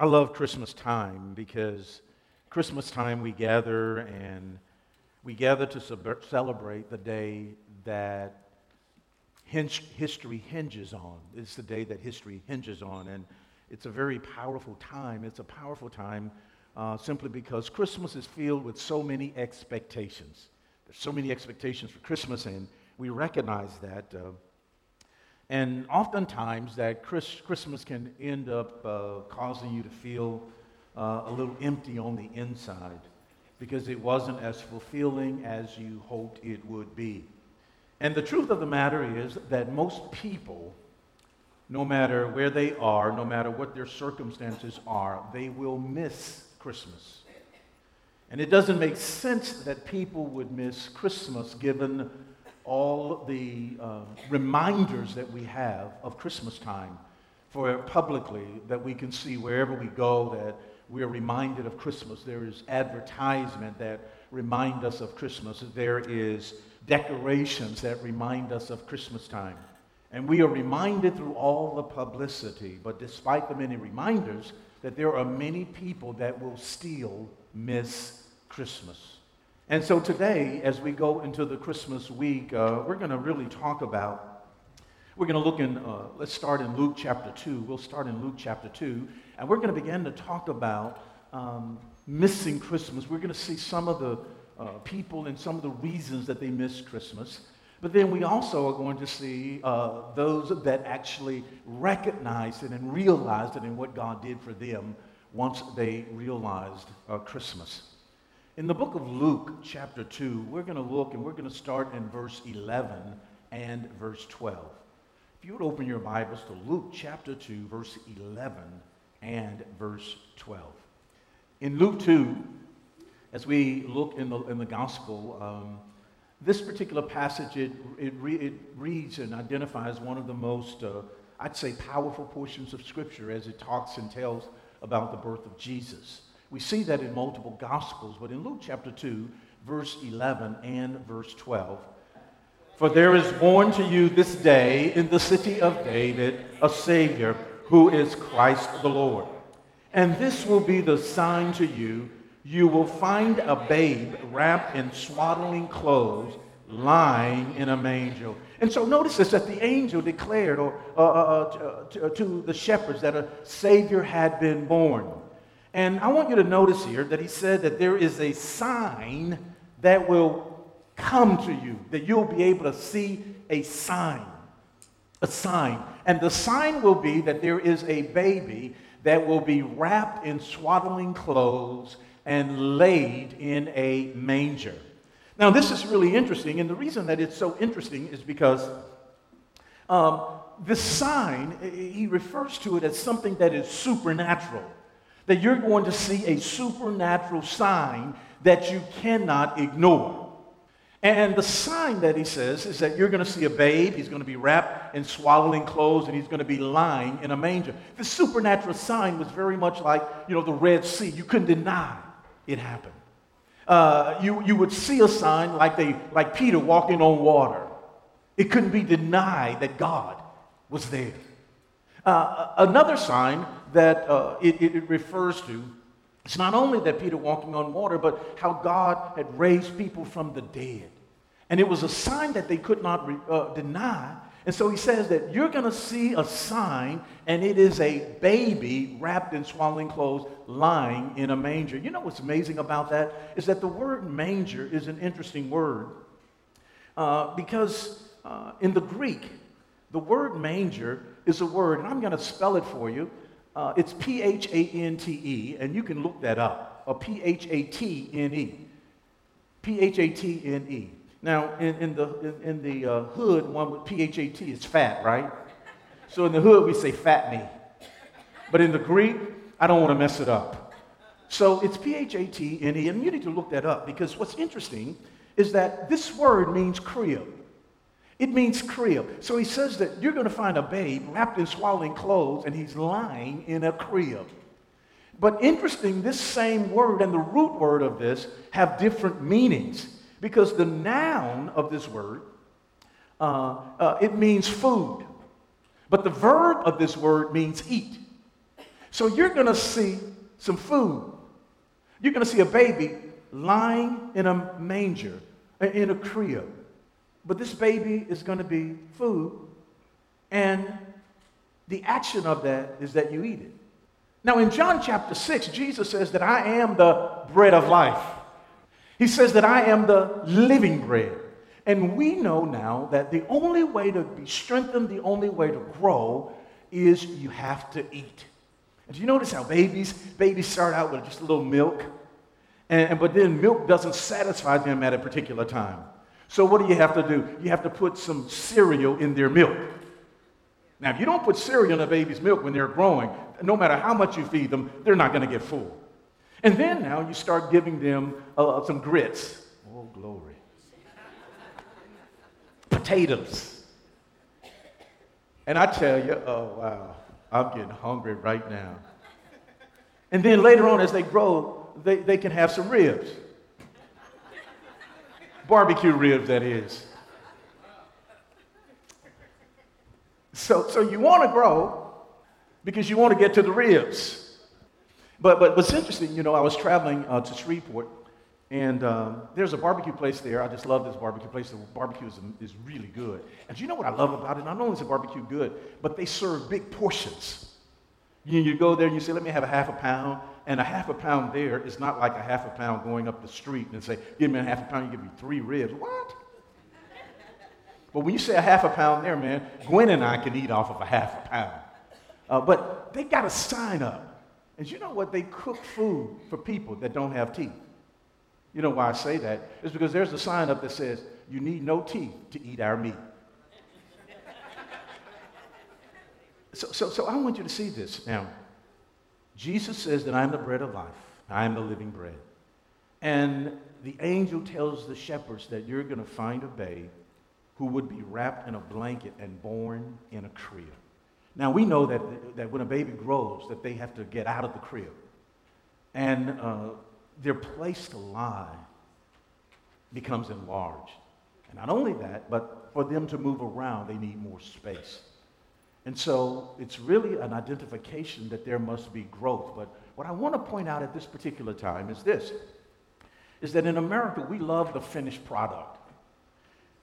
I love Christmas time because Christmas time we gather and we gather to sub- celebrate the day that history hinges on. It's the day that history hinges on. And it's a very powerful time. It's a powerful time uh, simply because Christmas is filled with so many expectations. There's so many expectations for Christmas, and we recognize that. Uh, and oftentimes, that Chris, Christmas can end up uh, causing you to feel uh, a little empty on the inside because it wasn't as fulfilling as you hoped it would be. And the truth of the matter is that most people, no matter where they are, no matter what their circumstances are, they will miss Christmas. And it doesn't make sense that people would miss Christmas given all the uh, reminders that we have of Christmas time for publicly that we can see wherever we go that we are reminded of Christmas. There is advertisement that remind us of Christmas. There is decorations that remind us of Christmas time. And we are reminded through all the publicity, but despite the many reminders, that there are many people that will still miss Christmas. And so today, as we go into the Christmas week, uh, we're going to really talk about, we're going to look in, uh, let's start in Luke chapter 2. We'll start in Luke chapter 2, and we're going to begin to talk about um, missing Christmas. We're going to see some of the uh, people and some of the reasons that they miss Christmas. But then we also are going to see uh, those that actually recognized it and realized it and what God did for them once they realized uh, Christmas. In the book of Luke, chapter 2, we're going to look and we're going to start in verse 11 and verse 12. If you would open your Bibles to Luke chapter 2, verse 11 and verse 12. In Luke 2, as we look in the, in the gospel, um, this particular passage, it, it, re, it, reads and identifies one of the most, uh, I'd say, powerful portions of Scripture as it talks and tells about the birth of Jesus. We see that in multiple Gospels, but in Luke chapter 2, verse 11 and verse 12, for there is born to you this day in the city of David a Savior who is Christ the Lord. And this will be the sign to you you will find a babe wrapped in swaddling clothes lying in a manger. And so notice this that the angel declared or, uh, uh, uh to, uh, to the shepherds that a Savior had been born. And I want you to notice here that he said that there is a sign that will come to you, that you'll be able to see a sign. A sign. And the sign will be that there is a baby that will be wrapped in swaddling clothes and laid in a manger. Now, this is really interesting, and the reason that it's so interesting is because um, the sign, he refers to it as something that is supernatural that you're going to see a supernatural sign that you cannot ignore. And the sign that he says is that you're going to see a babe. He's going to be wrapped in swaddling clothes and he's going to be lying in a manger. The supernatural sign was very much like, you know, the Red Sea. You couldn't deny it happened. Uh, you, you would see a sign like, they, like Peter walking on water. It couldn't be denied that God was there. Uh, another sign that uh, it, it, refers to It's not only that Peter walking on water, but how God had raised people from the dead. And it was a sign that they could not re, uh, deny. And so he says that you're going to see a sign, and it is a baby wrapped in swaddling clothes lying in a manger. You know what's amazing about that? Is that the word manger is an interesting word. Uh, because uh, in the Greek, the word manger is a word, and I'm going to spell it for you. Uh, it's P H A N T E, and you can look that up. Or P H A T N E. P H A T N E. Now, in, in the, in, in the uh, hood, one with P H A T is fat, right? So in the hood, we say fat me. But in the Greek, I don't want to mess it up. So it's P H A T N E, and you need to look that up because what's interesting is that this word means crib. It means crib. So he says that you're going to find a babe wrapped in swaddling clothes and he's lying in a crib. But interesting, this same word and the root word of this have different meanings because the noun of this word, uh, uh, it means food. But the verb of this word means eat. So you're going to see some food. You're going to see a baby lying in a manger, in a crib. But this baby is going to be food, and the action of that is that you eat it. Now, in John chapter 6, Jesus says that I am the bread of life. He says that I am the living bread. And we know now that the only way to be strengthened, the only way to grow, is you have to eat. And do you notice how babies, babies start out with just a little milk? And, but then milk doesn't satisfy them at a particular time. So what do you have to do? You have to put some cereal in their milk. Now, if you don't put cereal in a baby's milk when they're growing, no matter how much you feed them, they're not going to get full. And then now you start giving them uh, some grits. Oh, glory. Potatoes. And I tell you, oh, wow, I'm getting hungry right now. And then later on, as they grow, they, they can have some ribs. Barbecue ribs, that is. So, so you want to grow because you want to get to the ribs. But, but what's interesting, you know, I was traveling uh, to Shreveport, and um, there's a barbecue place there. I just love this barbecue place. The barbecue is, is really good. And you know what I love about it? Not only is the barbecue good, but they serve big portions. You, you go there and you say, let me have a half a pound. And a half a pound there is not like a half a pound going up the street and say, give me a half a pound, you give me three ribs. What? But when you say a half a pound there, man, Gwen and I can eat off of a half a pound. Uh, but they got to sign up. And you know what? They cook food for people that don't have teeth. You know why I say that? It's because there's a sign up that says, you need no teeth to eat our meat. so, so, so I want you to see this. Now, Jesus says that I am the bread of life, I am the living bread. And the angel tells the shepherds that you're going to find a babe who would be wrapped in a blanket and born in a crib. Now we know that, that when a baby grows, that they have to get out of the crib. And uh, their place to lie becomes enlarged. And not only that, but for them to move around, they need more space. And so it's really an identification that there must be growth. But what I want to point out at this particular time is this, is that in America, we love the finished product.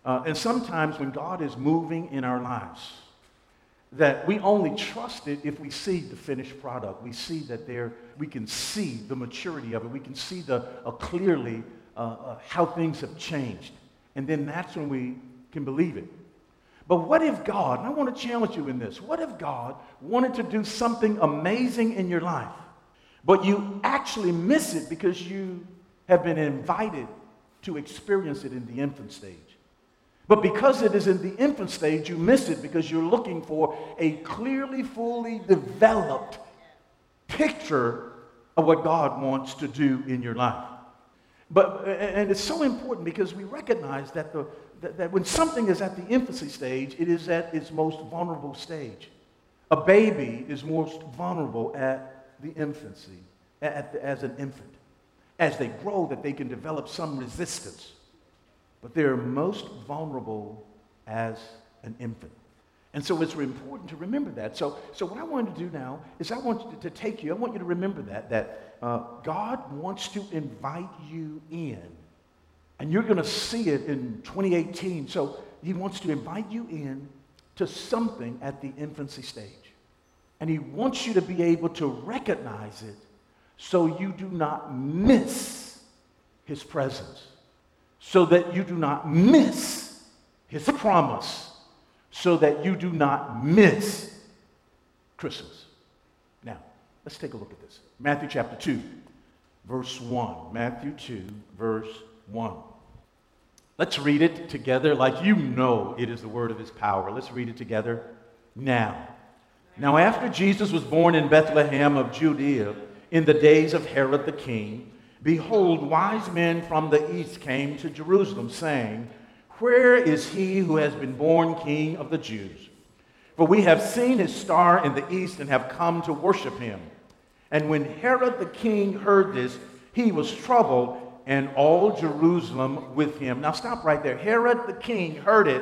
Uh, and sometimes when God is moving in our lives, that we only trust it if we see the finished product. We see that there, we can see the maturity of it. We can see the, uh, clearly uh, how things have changed. And then that's when we can believe it. But what if God, and I want to challenge you in this, what if God wanted to do something amazing in your life, but you actually miss it because you have been invited to experience it in the infant stage? But because it is in the infant stage, you miss it because you're looking for a clearly, fully developed picture of what God wants to do in your life. But, and it's so important because we recognize that, the, that, that when something is at the infancy stage, it is at its most vulnerable stage. A baby is most vulnerable at the infancy, at the, as an infant. As they grow, that they can develop some resistance but they're most vulnerable as an infant. And so it's important to remember that. So, so what I want to do now is I want to take you, I want you to remember that, that uh, God wants to invite you in. And you're going to see it in 2018. So he wants to invite you in to something at the infancy stage. And he wants you to be able to recognize it so you do not miss his presence so that you do not miss his promise, so that you do not miss Christmas. Now, let's take a look at this. Matthew chapter 2, verse 1. Matthew 2, verse 1. Let's read it together like you know it is the word of his power. Let's read it together now. Now, after Jesus was born in Bethlehem of Judea in the days of Herod the king, Behold, wise men from the east came to Jerusalem, saying, Where is he who has been born king of the Jews? For we have seen his star in the east and have come to worship him. And when Herod the king heard this, he was troubled, and all Jerusalem with him. Now stop right there. Herod the king heard it,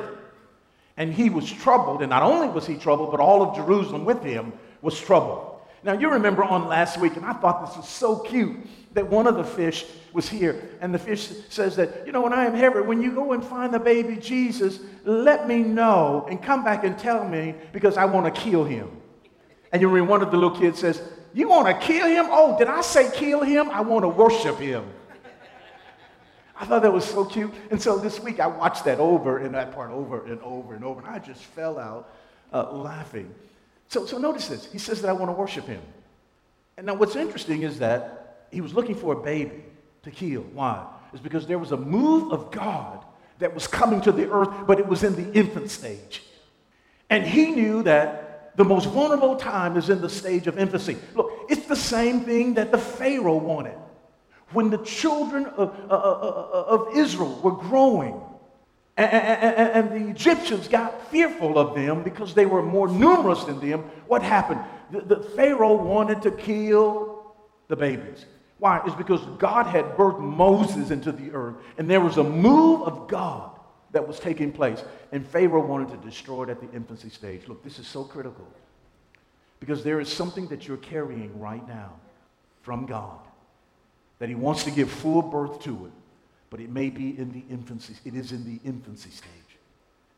and he was troubled. And not only was he troubled, but all of Jerusalem with him was troubled. Now, you remember on last week, and I thought this was so cute that one of the fish was here, and the fish says that, you know, when I am Herod, when you go and find the baby Jesus, let me know and come back and tell me because I want to kill him. And you remember one of the little kids says, You want to kill him? Oh, did I say kill him? I want to worship him. I thought that was so cute. And so this week I watched that over and that part over and over and over, and I just fell out uh, laughing. So, so notice this. He says that I want to worship him. And now what's interesting is that he was looking for a baby to kill. Why? It's because there was a move of God that was coming to the earth, but it was in the infant stage. And he knew that the most vulnerable time is in the stage of infancy. Look, it's the same thing that the Pharaoh wanted. When the children of, uh, uh, uh, uh of Israel were growing, and, and, and, the Egyptians got fearful of them because they were more numerous than them. What happened? The, the Pharaoh wanted to kill the babies. Why? It's because God had birthed Moses into the earth, and there was a move of God that was taking place, and Pharaoh wanted to destroy it at the infancy stage. Look, this is so critical because there is something that you're carrying right now from God that He wants to give full birth to it but it may be in the infancy. It is in the infancy stage.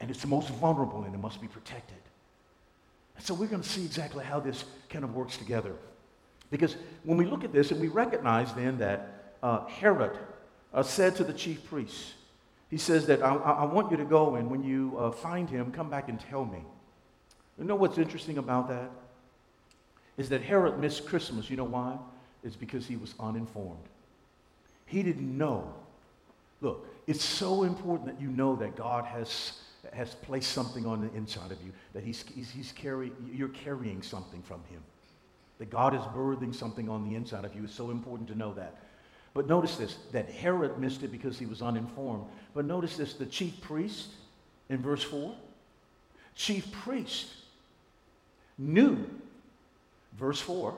And it's the most vulnerable and it must be protected. And so we're going to see exactly how this kind of works together. Because when we look at this and we recognize then that uh, Herod uh, said to the chief priests, he says that I, I want you to go and when you uh, find him, come back and tell me. You know what's interesting about that? Is that Herod missed Christmas. You know why? It's because he was uninformed. He didn't know Look, it's so important that you know that God has, has placed something on the inside of you, that he's, he's, he's carry, you're carrying something from Him. That God is birthing something on the inside of you. It's so important to know that. But notice this that Herod missed it because he was uninformed. But notice this the chief priest in verse 4, chief priest knew, verse 4,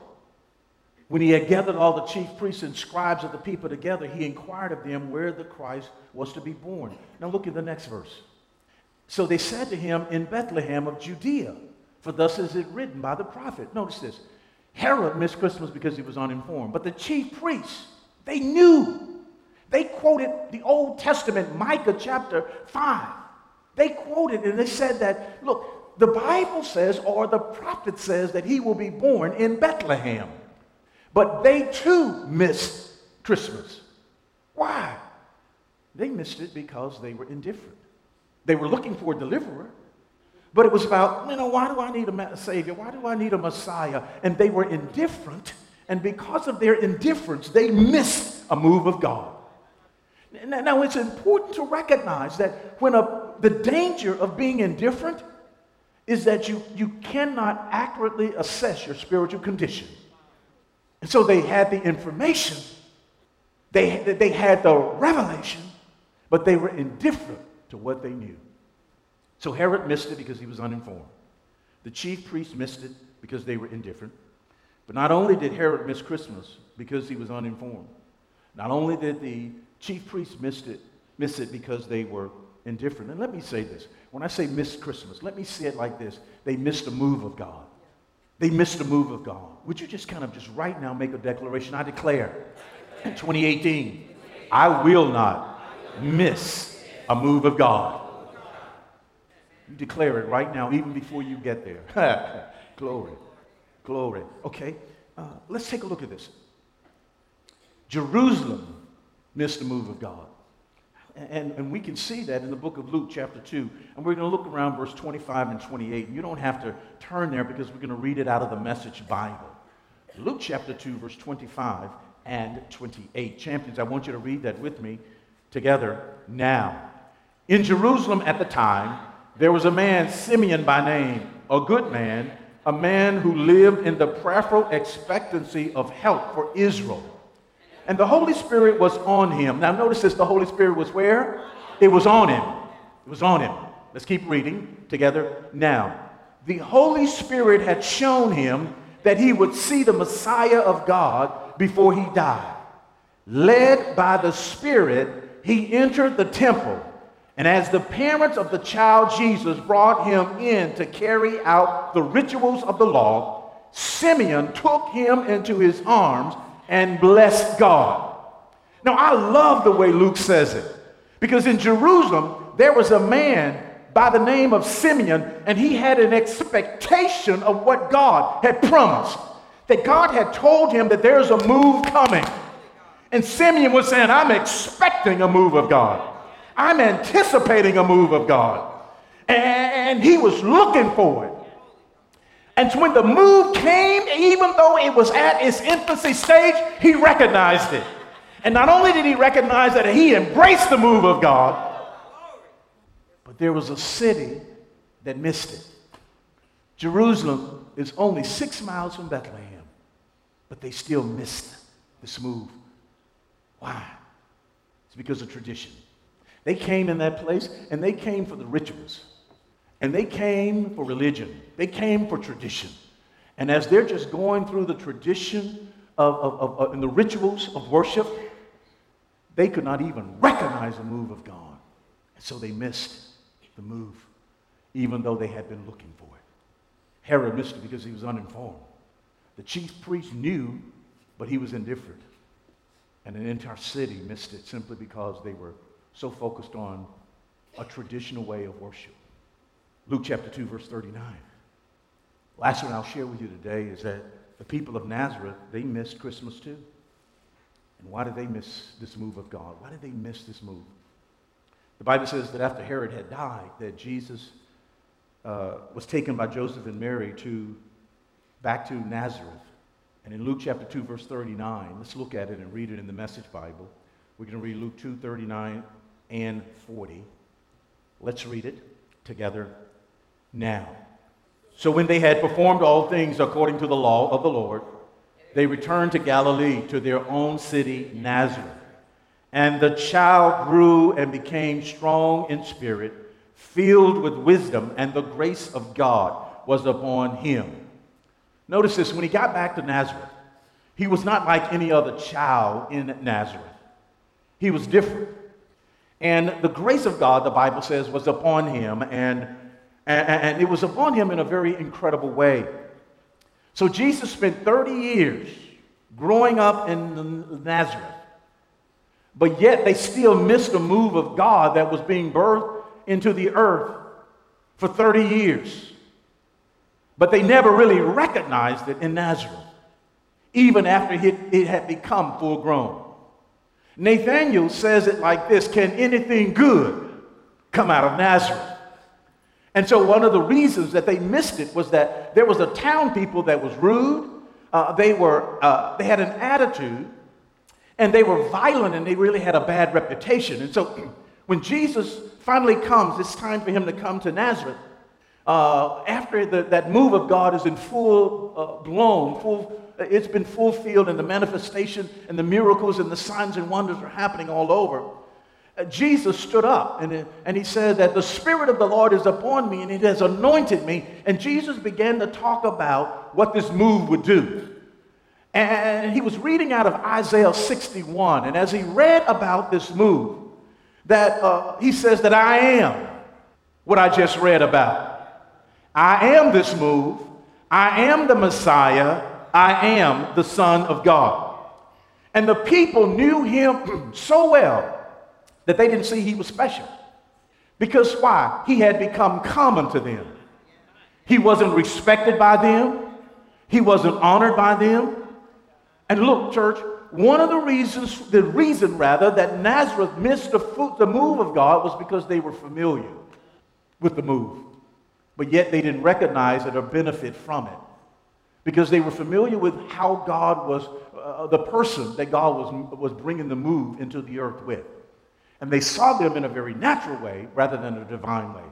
when he had gathered all the chief priests and scribes of the people together, he inquired of them where the Christ was to be born. Now look at the next verse. So they said to him, In Bethlehem of Judea, for thus is it written by the prophet. Notice this Herod missed Christmas because he was uninformed, but the chief priests, they knew. They quoted the Old Testament, Micah chapter 5. They quoted and they said that, look, the Bible says, or the prophet says, that he will be born in Bethlehem. But they too missed Christmas. Why? They missed it because they were indifferent. They were looking for a deliverer, but it was about, you know, why do I need a Savior? Why do I need a Messiah? And they were indifferent, and because of their indifference, they missed a move of God. Now, it's important to recognize that when a, the danger of being indifferent is that you, you cannot accurately assess your spiritual condition. And so they had the information, they, they had the revelation, but they were indifferent to what they knew. So Herod missed it because he was uninformed. The chief priests missed it because they were indifferent. But not only did Herod miss Christmas because he was uninformed, not only did the chief priests miss it, miss it because they were indifferent. And let me say this when I say miss Christmas, let me say it like this they missed a move of God. They missed the move of God. Would you just kind of just right now make a declaration? I declare in 2018, I will not miss a move of God. You declare it right now, even before you get there. glory. Glory. Okay, uh, let's take a look at this. Jerusalem missed the move of God. And, and we can see that in the book of Luke, chapter 2. And we're going to look around verse 25 and 28. You don't have to turn there because we're going to read it out of the Message Bible. Luke, chapter 2, verse 25 and 28. Champions, I want you to read that with me together now. In Jerusalem at the time, there was a man, Simeon by name, a good man, a man who lived in the prayerful expectancy of help for Israel and the Holy Spirit was on him. Now, notice this the Holy Spirit was where? It was on him. It was on him. Let's keep reading together now. The Holy Spirit had shown him that he would see the Messiah of God before he died. Led by the Spirit, he entered the temple. And as the parents of the child Jesus brought him in to carry out the rituals of the law, Simeon took him into his arms and blessed God. Now, I love the way Luke says it because in Jerusalem, there was a man by the name of Simeon, and he had an expectation of what God had promised. That God had told him that there's a move coming. And Simeon was saying, I'm expecting a move of God. I'm anticipating a move of God. And he was looking for it. And when the move came, even though it was at its infancy stage, he recognized it. And not only did he recognize that he embraced the move of God, but there was a city that missed it. Jerusalem is only six miles from Bethlehem, but they still missed this move. Why? It's because of tradition. They came in that place and they came for the rituals. And they came for religion. They came for tradition. And as they're just going through the tradition of, of, of, of and the rituals of worship, they could not even recognize the move of God. And so they missed the move, even though they had been looking for it. Herod missed it because he was uninformed. The chief priest knew, but he was indifferent. And an entire city missed it simply because they were so focused on a traditional way of worship. Luke chapter 2, verse 39. Last one I'll share with you today is that the people of Nazareth, they missed Christmas too. And why did they miss this move of God? Why did they miss this move? The Bible says that after Herod had died, that Jesus uh, was taken by Joseph and Mary to back to Nazareth. And in Luke chapter 2, verse 39, let's look at it and read it in the Message Bible. We're going to read Luke 2, 39 and 40. Let's read it together now. So when they had performed all things according to the law of the Lord, they returned to Galilee, to their own city, Nazareth. And the child grew and became strong in spirit, filled with wisdom, and the grace of God was upon him. Notice this when he got back to Nazareth, he was not like any other child in Nazareth, he was different. And the grace of God, the Bible says, was upon him, and, and, it was upon him in a very incredible way. So Jesus spent 30 years growing up in Nazareth. But yet they still missed a move of God that was being birthed into the earth for 30 years. But they never really recognized it in Nazareth, even after it had become full grown. Nathaniel says it like this Can anything good come out of Nazareth? And so, one of the reasons that they missed it was that there was a town people that was rude. Uh, they, were, uh, they had an attitude and they were violent and they really had a bad reputation. And so, when Jesus finally comes, it's time for him to come to Nazareth. Uh, after the, that move of God is in full uh, blown, full, it's been fulfilled, and the manifestation and the miracles and the signs and wonders are happening all over. Uh, Jesus stood up and, and he said that the Spirit of the Lord is upon me and it has anointed me. And Jesus began to talk about what this move would do. And he was reading out of Isaiah 61. And as he read about this move, that uh, he says that I am what I just read about. I am this move. I am the Messiah. I am the Son of God. And the people knew him so well that they didn't see he was special. Because why? He had become common to them. He wasn't respected by them, he wasn't honored by them. And look, church, one of the reasons, the reason rather, that Nazareth missed the, the move of God was because they were familiar with the move. But yet they didn't recognize it or benefit from it. Because they were familiar with how God was, uh, the person that God was, was bringing the move into the earth with. And they saw them in a very natural way rather than a divine way.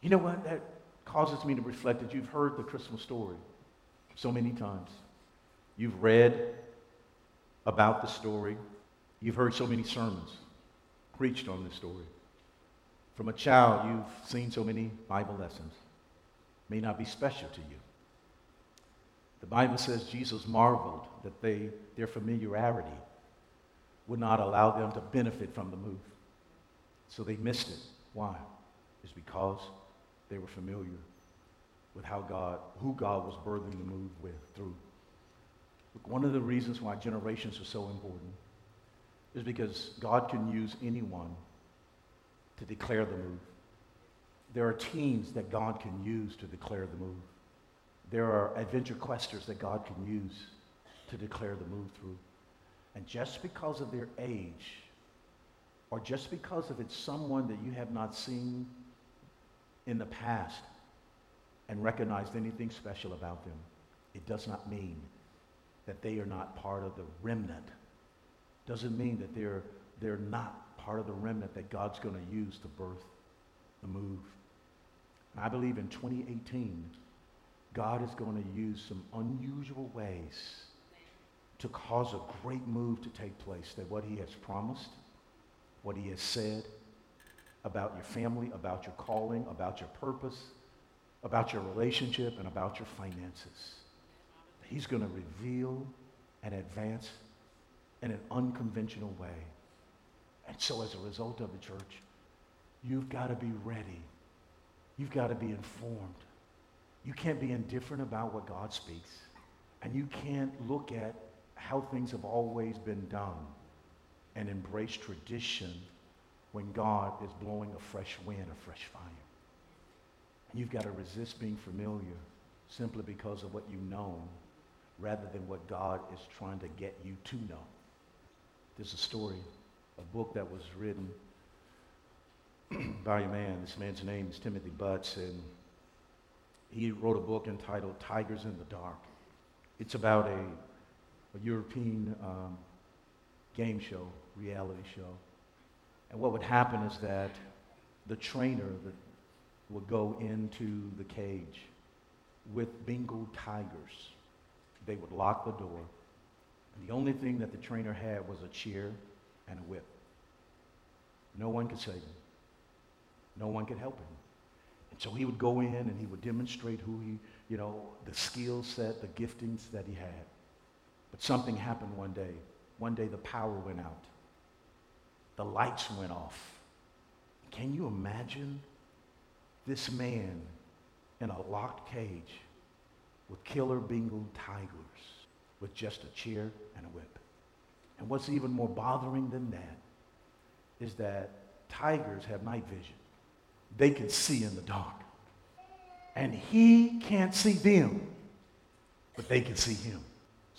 You know what? That causes me to reflect that you've heard the Christmas story so many times. You've read about the story. You've heard so many sermons preached on this story. From a child, you've seen so many Bible lessons. May not be special to you. The Bible says Jesus marveled that they, their familiarity would not allow them to benefit from the move. So they missed it. Why? It's because they were familiar with how God, who God was birthing the move with through. Look, one of the reasons why generations are so important is because God can use anyone to declare the move. There are teams that God can use to declare the move. There are adventure questers that God can use to declare the move through. And just because of their age, or just because of it's someone that you have not seen in the past and recognized anything special about them, it does not mean that they are not part of the remnant. Doesn't mean that they're, they're not part of the remnant that God's going to use to birth the move. I believe in 2018, God is going to use some unusual ways to cause a great move to take place. That what he has promised, what he has said about your family, about your calling, about your purpose, about your relationship, and about your finances. He's going to reveal and advance in an unconventional way. And so as a result of the church, you've got to be ready. You've got to be informed. You can't be indifferent about what God speaks. And you can't look at how things have always been done and embrace tradition when God is blowing a fresh wind, a fresh fire. You've got to resist being familiar simply because of what you know rather than what God is trying to get you to know. There's a story, a book that was written by a man. This man's name is Timothy Butts, and he wrote a book entitled Tigers in the Dark. It's about a, a European um, game show, reality show. And what would happen is that the trainer that would go into the cage with Bengal tigers. They would lock the door. And the only thing that the trainer had was a chair and a whip. No one could save him. No one could help him. And so he would go in and he would demonstrate who he, you know, the skill set, the giftings that he had. But something happened one day. One day the power went out. The lights went off. Can you imagine this man in a locked cage with killer Bengal tigers with just a chair and a whip? And what's even more bothering than that is that tigers have night vision. They can see in the dark. And he can't see them, but they can see him.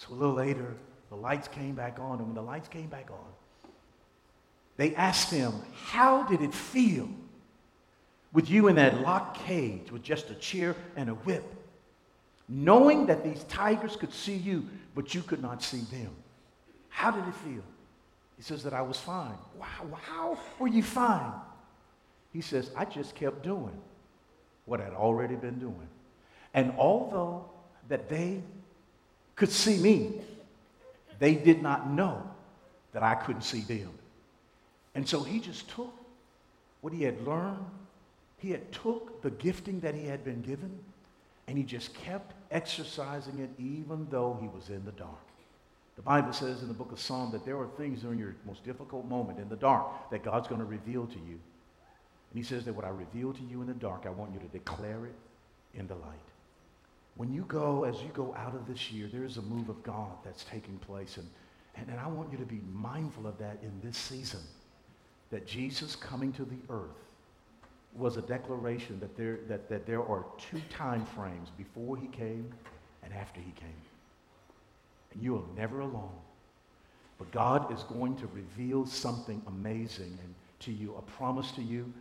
So a little later, the lights came back on, and when the lights came back on, they asked him, How did it feel with you in that locked cage with just a chair and a whip, knowing that these tigers could see you, but you could not see them? How did it feel? He says that I was fine. Wow, how were you fine? He says, I just kept doing what I'd already been doing. And although that they could see me, they did not know that I couldn't see them. And so he just took what he had learned, he had took the gifting that he had been given, and he just kept exercising it even though he was in the dark. The Bible says in the book of Psalm that there are things during your most difficult moment in the dark that God's going to reveal to you. And he says that what I reveal to you in the dark, I want you to declare it in the light. When you go, as you go out of this year, there is a move of God that's taking place. And, and, and I want you to be mindful of that in this season. That Jesus coming to the earth was a declaration that there, that, that there are two time frames before he came and after he came. And you are never alone. But God is going to reveal something amazing and to you, a promise to you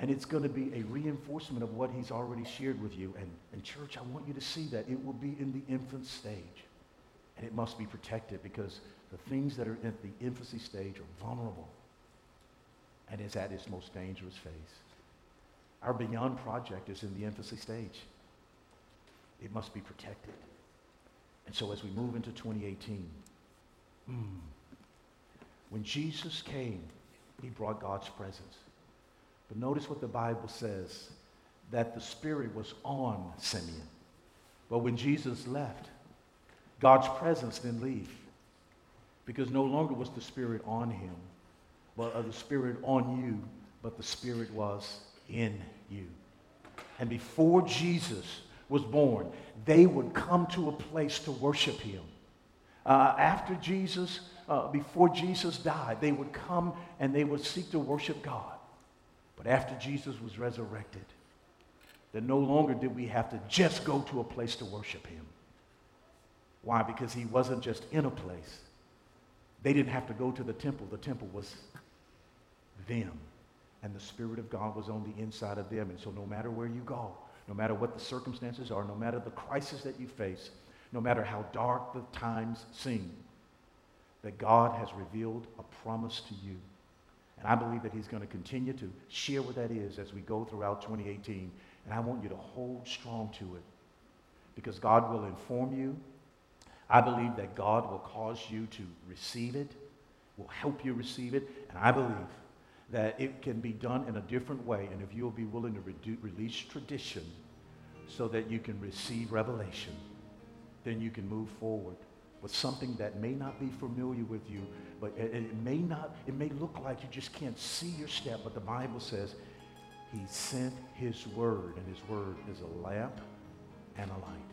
and it's going to be a reinforcement of what he's already shared with you. And, and church, I want you to see that it will be in the infant stage. And it must be protected because the things that are in the infancy stage are vulnerable. And is at its most dangerous phase. Our Beyond project is in the infancy stage. It must be protected. And so as we move into 2018, mm, when Jesus came, he brought God's presence. But notice what the Bible says that the Spirit was on Simeon. But when Jesus left, God's presence didn't leave because no longer was the Spirit on him, but the Spirit on you, but the Spirit was in you. and before Jesus was born, they would come to a place to worship him. Uh, after Jesus, uh, before Jesus died, they would come and they would seek to worship God. But after Jesus was resurrected, then no longer did we have to just go to a place to worship him. Why? Because he wasn't just in a place. They didn't have to go to the temple. The temple was them. And the Spirit of God was on the inside of them. And so no matter where you go, no matter what the circumstances are, no matter the crisis that you face, no matter how dark the times seem, that God has revealed a promise to you. And I believe that he's going to continue to share what that is as we go throughout 2018. And I want you to hold strong to it because God will inform you. I believe that God will cause you to receive it, will help you receive it. And I believe that it can be done in a different way. And if you'll be willing to redu- release tradition so that you can receive revelation, then you can move forward with something that may not be familiar with you, but it, may not, it may look like you just can't see your step, but the Bible says he sent his word, and his word is a lamp and a light.